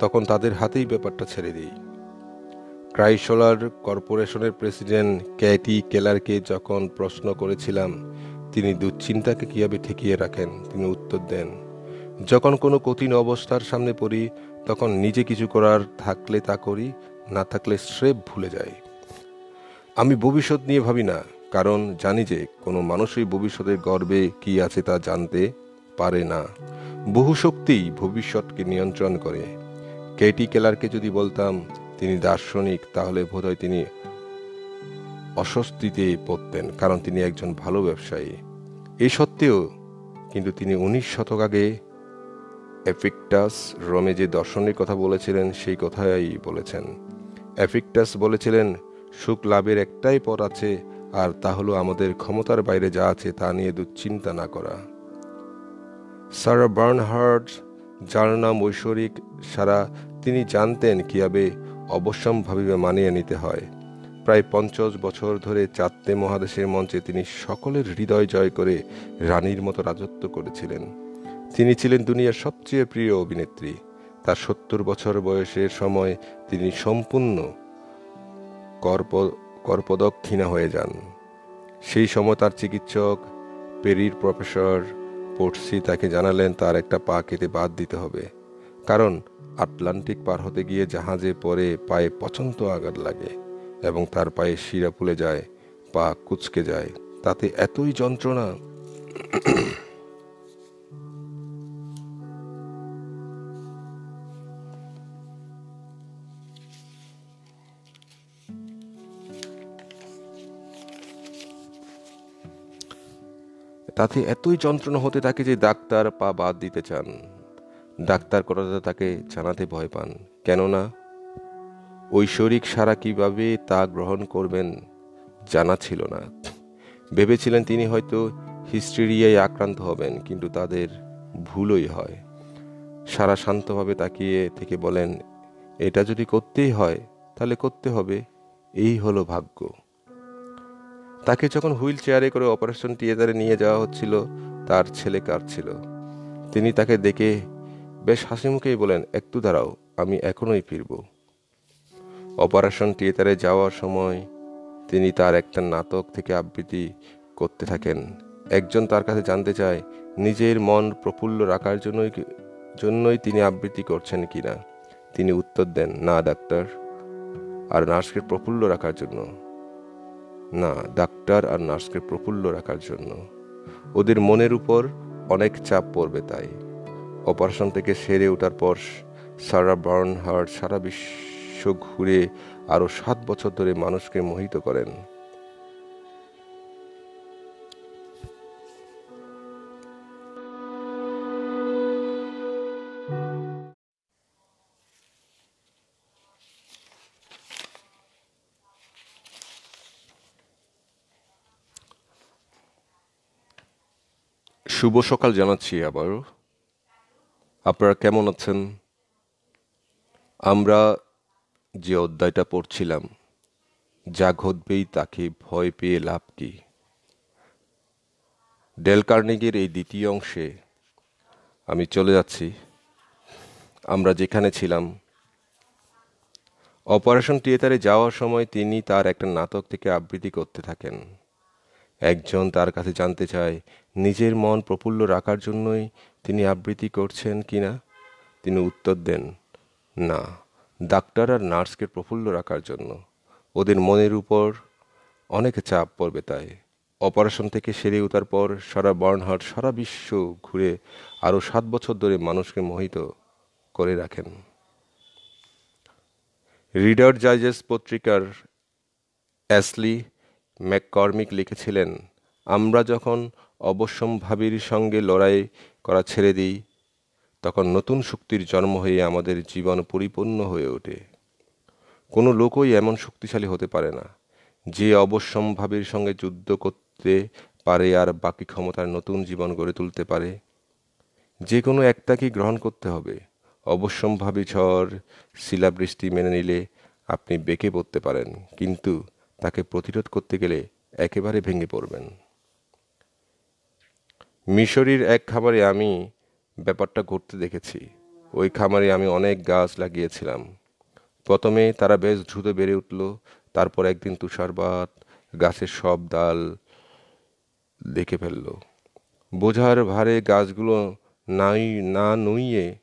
তখন তাদের হাতেই ব্যাপারটা ছেড়ে দিই। ক্রাইসোলার কর্পোরেশনের প্রেসিডেন্ট ক্যাটি কেলারকে যখন প্রশ্ন করেছিলাম, তিনি দুশ্চিন্তাকে কীভাবে ঠেকিয়ে রাখেন, তিনি উত্তর দেন যখন কোনো কঠিন অবস্থার সামনে পড়ি, তখন নিজে কিছু করার থাকলে তা করি, না থাকলে স্রেফ ভুলে যাই। আমি ভবিষ্যৎ নিয়ে ভাবি না, কারণ জানি যে কোনো মানুষই ভবিষ্যতের গর্বে কি আছে তা জানতে পারে না। বহু শক্তিই ভবিষ্যৎকে নিয়ন্ত্রণ করে। কেটি কেলারকে যদি বলতাম, তিনি দার্শনিক তাহলে বোধহয় তিনি অস্বস্তিতে পড়তেন, কারণ তিনি একজন ভালো ব্যবসায়ী। এই সত্ত্বেও কিন্তু তিনি উনিশ শতক আগে এফিকটাস রোমে যে দর্শনের কথা বলেছিলেন, সেই কথাই বলেছেন। এফিকটাস বলেছিলেন, সুখ লাভের একটাই পথ আছে, আর তা হলো আমাদের ক্ষমতার বাইরে যা আছে তা নিয়ে দুশ্চিন্তা না করা। সারা বার্নহার্ড যার নাম ঐশ্বরিক সারা, তিনি জানতেন কীভাবে অবশ্যম্ভাবী মানিয়ে নিতে হয়। প্রায় পঞ্চাশ বছর ধরে চারটে মহাদেশের মঞ্চে তিনি সকলের হৃদয় জয় করে রানীর মতো রাজত্ব করেছিলেন। তিনি ছিলেন দুনিয়ার সবচেয়ে প্রিয় অভিনেত্রী। তার সত্তর বছর বয়সের সময় তিনি সম্পূর্ণ কর্প, কর্পদক্ষিণা হয়ে যান। সেই সময় তার চিকিৎসক পেরির প্রফেসর পড়সি তাকে জানালেন, তার একটা পা কেটে বাদ দিতে হবে। কারণ আটলান্টিক পার হতে গিয়ে জাহাজে পরে পায়ে পছন্দ আঘাত লাগে এবং তার পায়ে শিরা ফুলে যায়, পা কুচকে যায়। তাতে এতই যন্ত্রণা তাতে এতই যন্ত্রণা হতে থাকে যে ডাক্তার পা বাদ দিতে চান। ডাক্তার করাতে তাকে জানাতে ভয় পান। কেননা, ঐশ্বরিক সারা কীভাবে তা গ্রহণ করবেন জানা ছিল না। ভেবেছিলেন তিনি হয়তো হিস্টেরিয়ায় আক্রান্ত হবেন, কিন্তু তাদের ভুলই হয়। সারা শান্তভাবে তাকিয়ে থেকে বলেন, এটা যদি করতেই হয়, তাহলে করতে হবে। এই হলো ভাগ্য। তাকে যখন হুইল চেয়ারে করে অপারেশন থিয়েটারে নিয়ে যাওয়া হচ্ছিল, তার ছেলে কাঁদছিল তিনি তাকে দেখে বেশ হাসি মুখেই বলেন, একটু দাঁড়াও, আমি এখনোই ফিরব। অপারেশন থিয়েটারে যাওয়ার সময় তিনি তার একটা নাটক থেকে আবৃত্তি করতে থাকেন। একজন তার কাছে জানতে চায়, নিজের মন প্রফুল্ল রাখার জন্যই জন্যই তিনি আবৃত্তি করছেন কিনা। তিনি উত্তর দেন, না, ডাক্তার। আর নার্সকে প্রফুল্ল রাখার জন্য। না, ডাক্তার আর নার্সকে প্রফুল্ল রাখার জন্য। ওদের মনের উপর অনেক চাপ পড়বে তাই। অপারেশন থেকে সেরে ওঠার পর সারা বার্নহার্ট সারা বিশ্ব ঘুরে আরও সাত বছর ধরে মানুষকে মোহিত করেন। শুভ সকাল জানাচ্ছি আবার। আপনারা কেমন আছেন? আমরা যে অধ্যায়টা পড়ছিলাম, যা ঘটবেই তাকে ভয় পেয়ে লাভ কি? ডেল কার্নিগের এই দ্বিতীয় অংশে আমি চলে যাচ্ছি। আমরা যেখানে ছিলাম, অপারেশন থিয়েটারে যাওয়ার সময় তিনি তার একটা নাটক থেকে আবৃত্তি করতে থাকেন। একজন তার কাছে জানতে চায় নিজের মন প্রফুল্ল রাখার জন্যই তিনি আবৃত্তি করছেন কি না? তিনি উত্তর দেন, না, ডাক্তার আর নার্সকে প্রফুল্ল রাখার জন্য। ওদের মনের উপর অনেক চাপ পড়বে তাই। অপারেশন থেকে সেরে ওঠার পর সারা বার্নহার্ট, সারা বিশ্ব ঘুরে আরও সাত বছর ধরে মানুষকে মোহিত করে রাখেন। রিডার জাইজেস পত্রিকার অ্যাসলি ম্যাককর্মিক লিখেছিলেন, আমরা যখন অবশ্যম্ভাবীর সঙ্গে লড়াই করা ছেড়ে দিই, তখন নতুন শক্তির জন্ম হয়ে আমাদের জীবন পরিপূর্ণ হয়ে ওঠে। কোনো লোকই এমন শক্তিশালী হতে পারে না, যে অবশ্যম্ভাবীর সঙ্গে যুদ্ধ করতে পারে আর বাকি ক্ষমতার নতুন জীবন গড়ে তুলতে পারে। যে কোনো একটাকেই গ্রহণ করতে হবে। অবশ্যম্ভাবী ঝড়, শিলাবৃষ্টি মেনে নিলে আপনি বেঁকে পড়তে পারেন, কিন্তু তাকে প্রতিরোধ করতে গেলে একেবারে ভেঙে পড়বেন। মিশরির এক খামারে আমি ব্যাপারটা ঘটতে দেখেছি। ওই খামারে আমি অনেক গাছ লাগিয়েছিলাম। প্রথমে তারা বেশ দ্রুত বেড়ে উঠল, তারপর একদিন তুষারপাত গাছের সব ডাল দেখে ফেলল। বোঝার ভারে গাছগুলো নাই, না নুইয়ে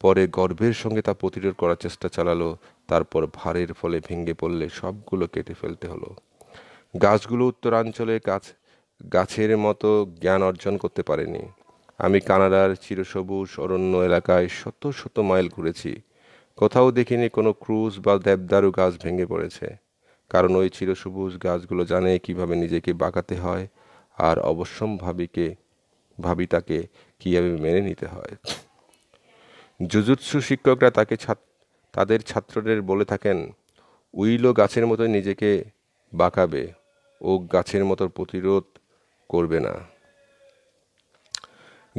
পরে গর্বের সঙ্গে তা প্রতিরোধ করার চেষ্টা চালালো, তারপর ভারের ফলে ভেঙে পড়লে সবগুলো কেটে ফেলতে হলো। গাছগুলো উত্তরাঞ্চলে গাছ গাছের মতো জ্ঞান অর্জন করতে পারেনি। আমি কানাডার চিরসবুজ অরণ্য এলাকায় শত শত মাইল ঘুরেছি। কোথাও দেখিনি কোনো ক্রুজ বা দেবদারু গাছ ভেঙে পড়েছে। কারণ ওই চিরসবুজ গাছগুলো জানে কীভাবে নিজেকে বাঁকাতে হয় আর অবশ্যম্ভাবীকে ভাবি তাকে কীভাবে মেনে নিতে হয়। জুজুৎসু শিক্ষকরা তাকে তাদের ছাত্রদের বলে থাকেন, উইলো গাছের মতো নিজেকে বাঁকাবে। ও গাছের মতো প্রতিরোধ করবে না।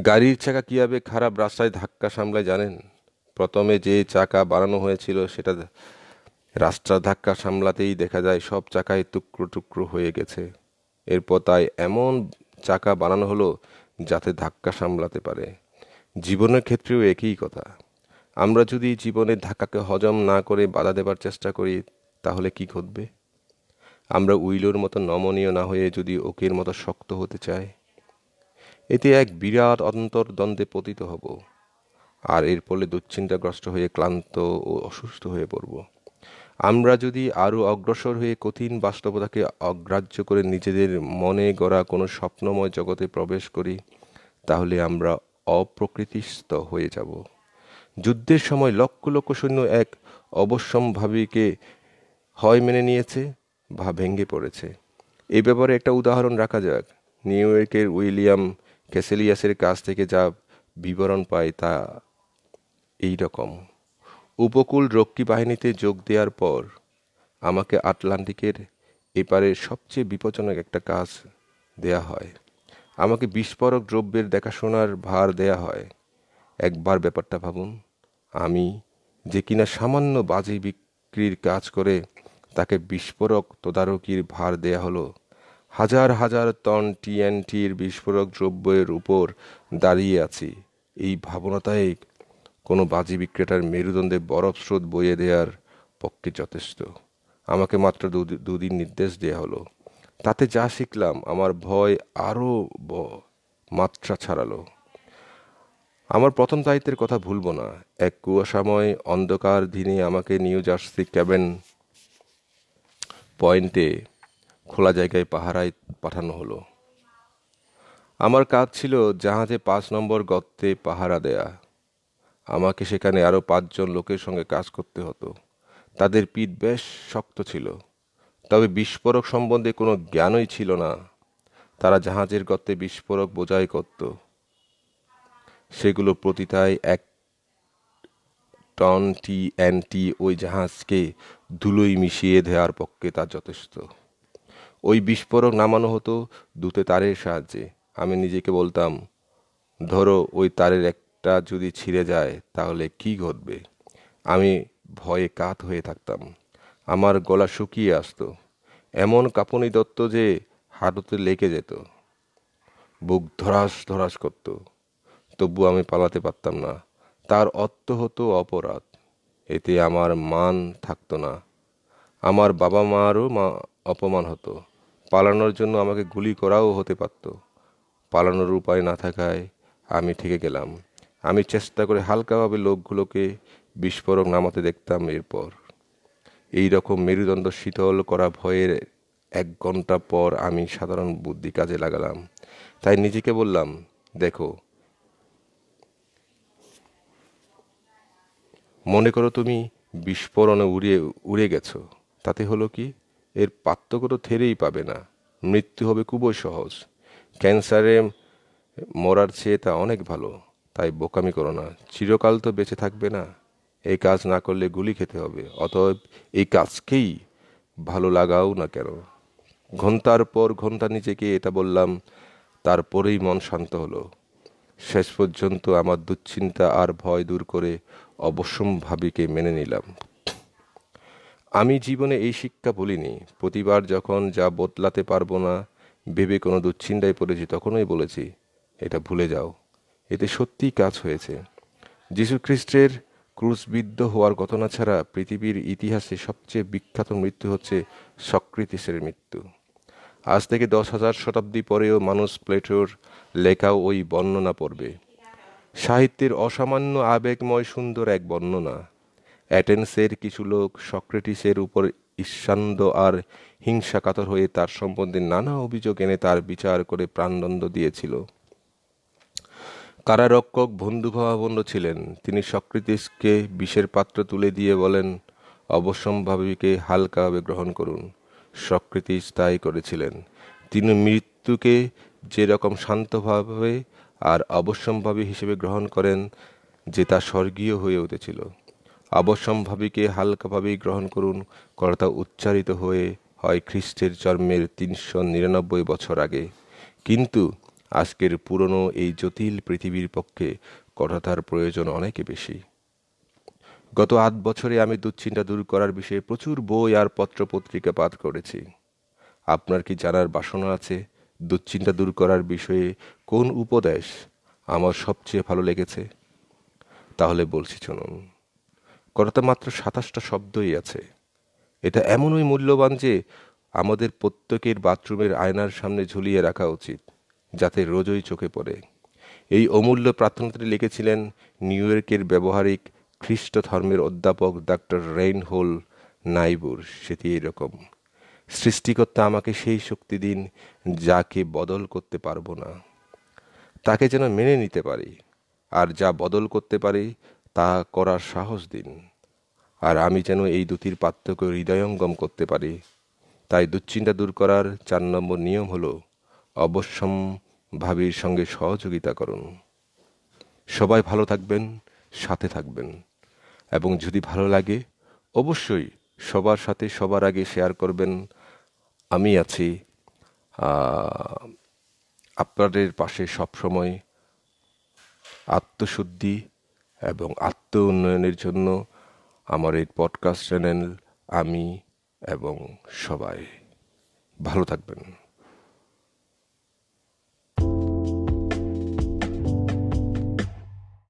গাড়ির চাকা কীভাবে খারাপ রাস্তায় ধাক্কা সামলায় জানেন? প্রথমে যে চাকা বানানো হয়েছিল সেটা রাস্তার ধাক্কা সামলাতেই দেখা যায় সব চাকায় টুকরো টুকরো হয়ে গেছে। এরপর তাই এমন চাকা বানানো হলো যাতে ধাক্কা সামলাতে পারে। জীবনের ক্ষেত্রেও একই কথা। আমরা যদি জীবনের ধাক্কাকে হজম না করে বাধা দেবার চেষ্টা করি, তাহলে কি ঘটবে? আমরা উইলোর মতো নমনীয় না হয়ে যদি ওকের মতো শক্ত হতে চাই, এতে এক বিরাট অন্তর্দ্বন্দ্বে পতিত হব, আর এর ফলে দুশ্চিন্তাগ্রস্ত হয়ে ক্লান্ত ও অসুস্থ হয়ে পড়ব। আমরা যদি আরও অগ্রসর হয়ে কঠিন বাস্তবতাকে অগ্রাহ্য করে নিজেদের মনে গড়া কোনো স্বপ্নময় জগতে প্রবেশ করি, তাহলে আমরা অপ্রকৃতিস্থ হয়ে যাব। যুদ্ধের সময় লক্ষ লক্ষ সৈন্য এক অবশ্যম্ভাবীকে হয় মেনে নিয়েছে বা ভেঙে পড়েছে। এ ব্যাপারে একটা উদাহরণ রাখা যাক। নিউ ইয়র্কের উইলিয়াম ক্যাসেলিয়াসের কাছ থেকে যা বিবরণ পায় তা এই রকম। উপকূল রক্ষী বাহিনীতে যোগ দেওয়ার পর আমাকে আটলান্টিকের এপারে সবচেয়ে বিপজ্জনক একটা কাজ দেয়া হয়। আমাকে বিস্ফোরক দ্রব্যের দেখাশোনার ভার দেয়া হয়। একবার ব্যাপারটা ভাবুন। আমি যে কিনা সামান্য বাজি বিক্রির কাজ করে তাকে বিস্ফোরক তদারকির ভার দেয়া হলো। হাজার হাজার টন টিএনটির বিস্ফোরক দ্রব্যের উপর দাঁড়িয়ে আছি। এই ভাবনাটাই কোনো বাজি বিক্রেতার মেরুদণ্ডে বরফ স্রোত বইয়ে দেওয়ার পক্ষে যথেষ্ট। আমাকে মাত্র দুদিন নির্দেশ দেয়া হলো। তাতে যা শিখলাম, আমার ভয় আরও মাত্রা ছাড়ালো। আমার প্রথম দায়িত্বের কথা ভুলব না। এক কুয়াশাময় অন্ধকার দিনে আমাকে নিউ জার্সি ক্যাবেন পয়েন্টে খোলা জায়গায় পাহারায় পাঠানো হলো। আমার কাজ ছিল জাহাজে পাঁচ নম্বর গর্তে পাহারা দেয়া। আমাকে সেখানে আরও পাঁচজন লোকের সঙ্গে কাজ করতে হতো। তাদের পিঠ বেশ শক্ত ছিল। তবে বিস্ফোরক সম্বন্ধে কোনো জ্ঞানই ছিল না। তারা জাহাজের গর্তে বিস্ফোরক বোঝাই করত। সেগুলো প্রতিটায় এক টন টি এন টি ওই জাহাজকে ধুলোই মিশিয়ে দেওয়ার পক্ষে তা যথেষ্ট। ওই বিস্ফোরক নামানো হতো দুতে তারের সাহায্যে। আমি নিজেকে বলতাম, ধরো, ওই তারের একটা যদি ছিঁড়ে যায়, তাহলে কি ঘটবে? আমি ভয়ে কাত হয়ে থাকতাম। আমার গলা শুকিয়ে আসতো। এমন কাঁপুনি দত্ত যে হাঁটুতে লেগে যেত। বুক ধরাস ধরাস করত। তবু আমি পালাতে পারতাম না। তার অর্থ হতো অপরাধ। এতে আমার মান থাকতো না। আমার বাবা মারও মা অপমান হতো। পালানোর জন্য আমাকে গুলি করাও হতে পারত। পালানোর উপায় না থাকায় আমি ঠেকে গেলাম। আমি চেষ্টা করে হালকাভাবে লোকগুলোকে বিস্ফোরক নামাতে দেখতাম এরপর। এই রকম মেরুদণ্ড শীতল করা ভয়ের এক ঘণ্টা পর আমি সাধারণ বুদ্ধি কাজে লাগালাম। তাই নিজেকে বললাম, দেখো মনে করো তুমি বিস্ফোরণে উড়িয়ে, উড়ে গেছো। তাতে হলো কি? এর পার্থক্য তো থেরেই পাবে না। মৃত্যু হবে খুবই সহজ। ক্যান্সারে মরার চেয়ে তা অনেক ভালো। তাই বোকামি করো না। চিরকাল তো বেঁচে থাকবে না। এই কাজ না করলে গুলি খেতে হবে। অতএব এই কাজকেই ভালো লাগাও না কেন। ঘণ্টার পর ঘণ্টা নিজেকে এটা বললাম, তারপরেই মন শান্ত হলো। শেষ পর্যন্ত আমার দুশ্চিন্তা আর ভয় দূর করে অবশ্যম্ভাবীকে মেনে নিলাম। আমি জীবনে এই শিক্ষা বলিনি। প্রতিবার যখন যা বদলাতে পারব না, ভেবে কোনো দুশ্চিন্তায় পড়েছি তখনই বলেছি, এটা ভুলে যাও। এতে সত্যিই কাজ হয়েছে। যীশুখ্রিস্টের ক্রুশবিদ্ধ হওয়ার ঘটনা ছাড়া পৃথিবীর ইতিহাসে সবচেয়ে বিখ্যাত মৃত্যু হচ্ছে সক্রেতিসের মৃত্যু। আজ থেকে দশ হাজার শতাব্দী পরেও মানুষ প্লেটোর লেখাও ওই বর্ণনা পড়বে। সাহিত্যের অসামান্য আবেগময় সুন্দর এক বর্ণনা। অ্যাটেন্সের কিছু লোক সক্রেটিসের উপর ঈর্ষান্দ আর হিংসাকাতর হয়ে তার সম্বন্ধে নানা অভিযোগ এনে তার বিচার করে প্রাণদণ্ড দিয়েছিল। কারারক্ষক বন্ধুভাবাপন্ন ছিলেন। তিনি সক্রেটিসকে বিষের পাত্র তুলে দিয়ে বলেন, অবশ্যম্ভাবীকে হালকাভাবে গ্রহণ করুন। সক্রেটিস তাই করেছিলেন। তিনি মৃত্যুকে যেরকম শান্তভাবে আর অবশ্যম্ভাবী হিসেবে গ্রহণ করেন যে তা স্বর্গীয় হয়ে উঠেছিল। অবশ্যম্ভাবীকে হালকাভাবেই গ্রহণ করুন, কর্তা উচ্চারিত হয়ে হয় খ্রিস্টের জন্মের তিনশো নিরানব্বই বছর আগে। কিন্তু আজকের পুরনো এই জটিল পৃথিবীর পক্ষে কথাটার প্রয়োজন অনেক বেশি। গত আট বছরে আমি দুশ্চিন্তা দূর করার বিষয়ে প্রচুর বই আর পত্র পত্রিকা পাঠ করেছি। আপনার কি জানার বাসনা আছে? দুশ্চিন্তা দূর করার বিষয়ে কোন উপদেশ আমার সবচেয়ে ভালো লেগেছে? তাহলে বলছি শুনুন কথাটা মাত্র সাতাশটা শব্দই আছে। এটা এমনই মূল্যবান যে আমাদের প্রত্যেকের বাথরুমের আয়নার সামনে ঝুলিয়ে রাখা উচিত, যাতে রোজই চোখে পড়ে। এই অমূল্য প্রার্থনাটি লিখেছিলেন নিউ ইয়র্কের ব্যবহারিক খ্রিস্ট ধর্মের অধ্যাপক ডাক্তার রেইনহোল নাইবুর, সেটি এরকম। সৃষ্টিকর্তা আমাকে সেই শক্তি দিন, যাকে বদল করতে পারব না। তাকে যেন মেনে নিতে পারি আর যা বদল করতে পারি, তা করার সাহস দিন। আর আমি যেন এই দুটির পার্থক্য হৃদয়ঙ্গম করতে পারি। তাই দুশ্চিন্তা দূর করার চার নম্বর নিয়ম হলো, অবশ্যম ভাবির সঙ্গে সহযোগিতা করুন। সবাই ভালো থাকবেন, সাথে থাকবেন। এবং যদি ভালো লাগে, অবশ্যই সবার সাথে সবার আগে শেয়ার করবেন। আমি আছি আপনাদের পাশে সবসময় আত্মশুদ্ধি এবং আত্ম উন্নয়নের জন্য আমার এই পডকাস্ট চ্যানেল আমি এবং সবাই। ভালো থাকবেন।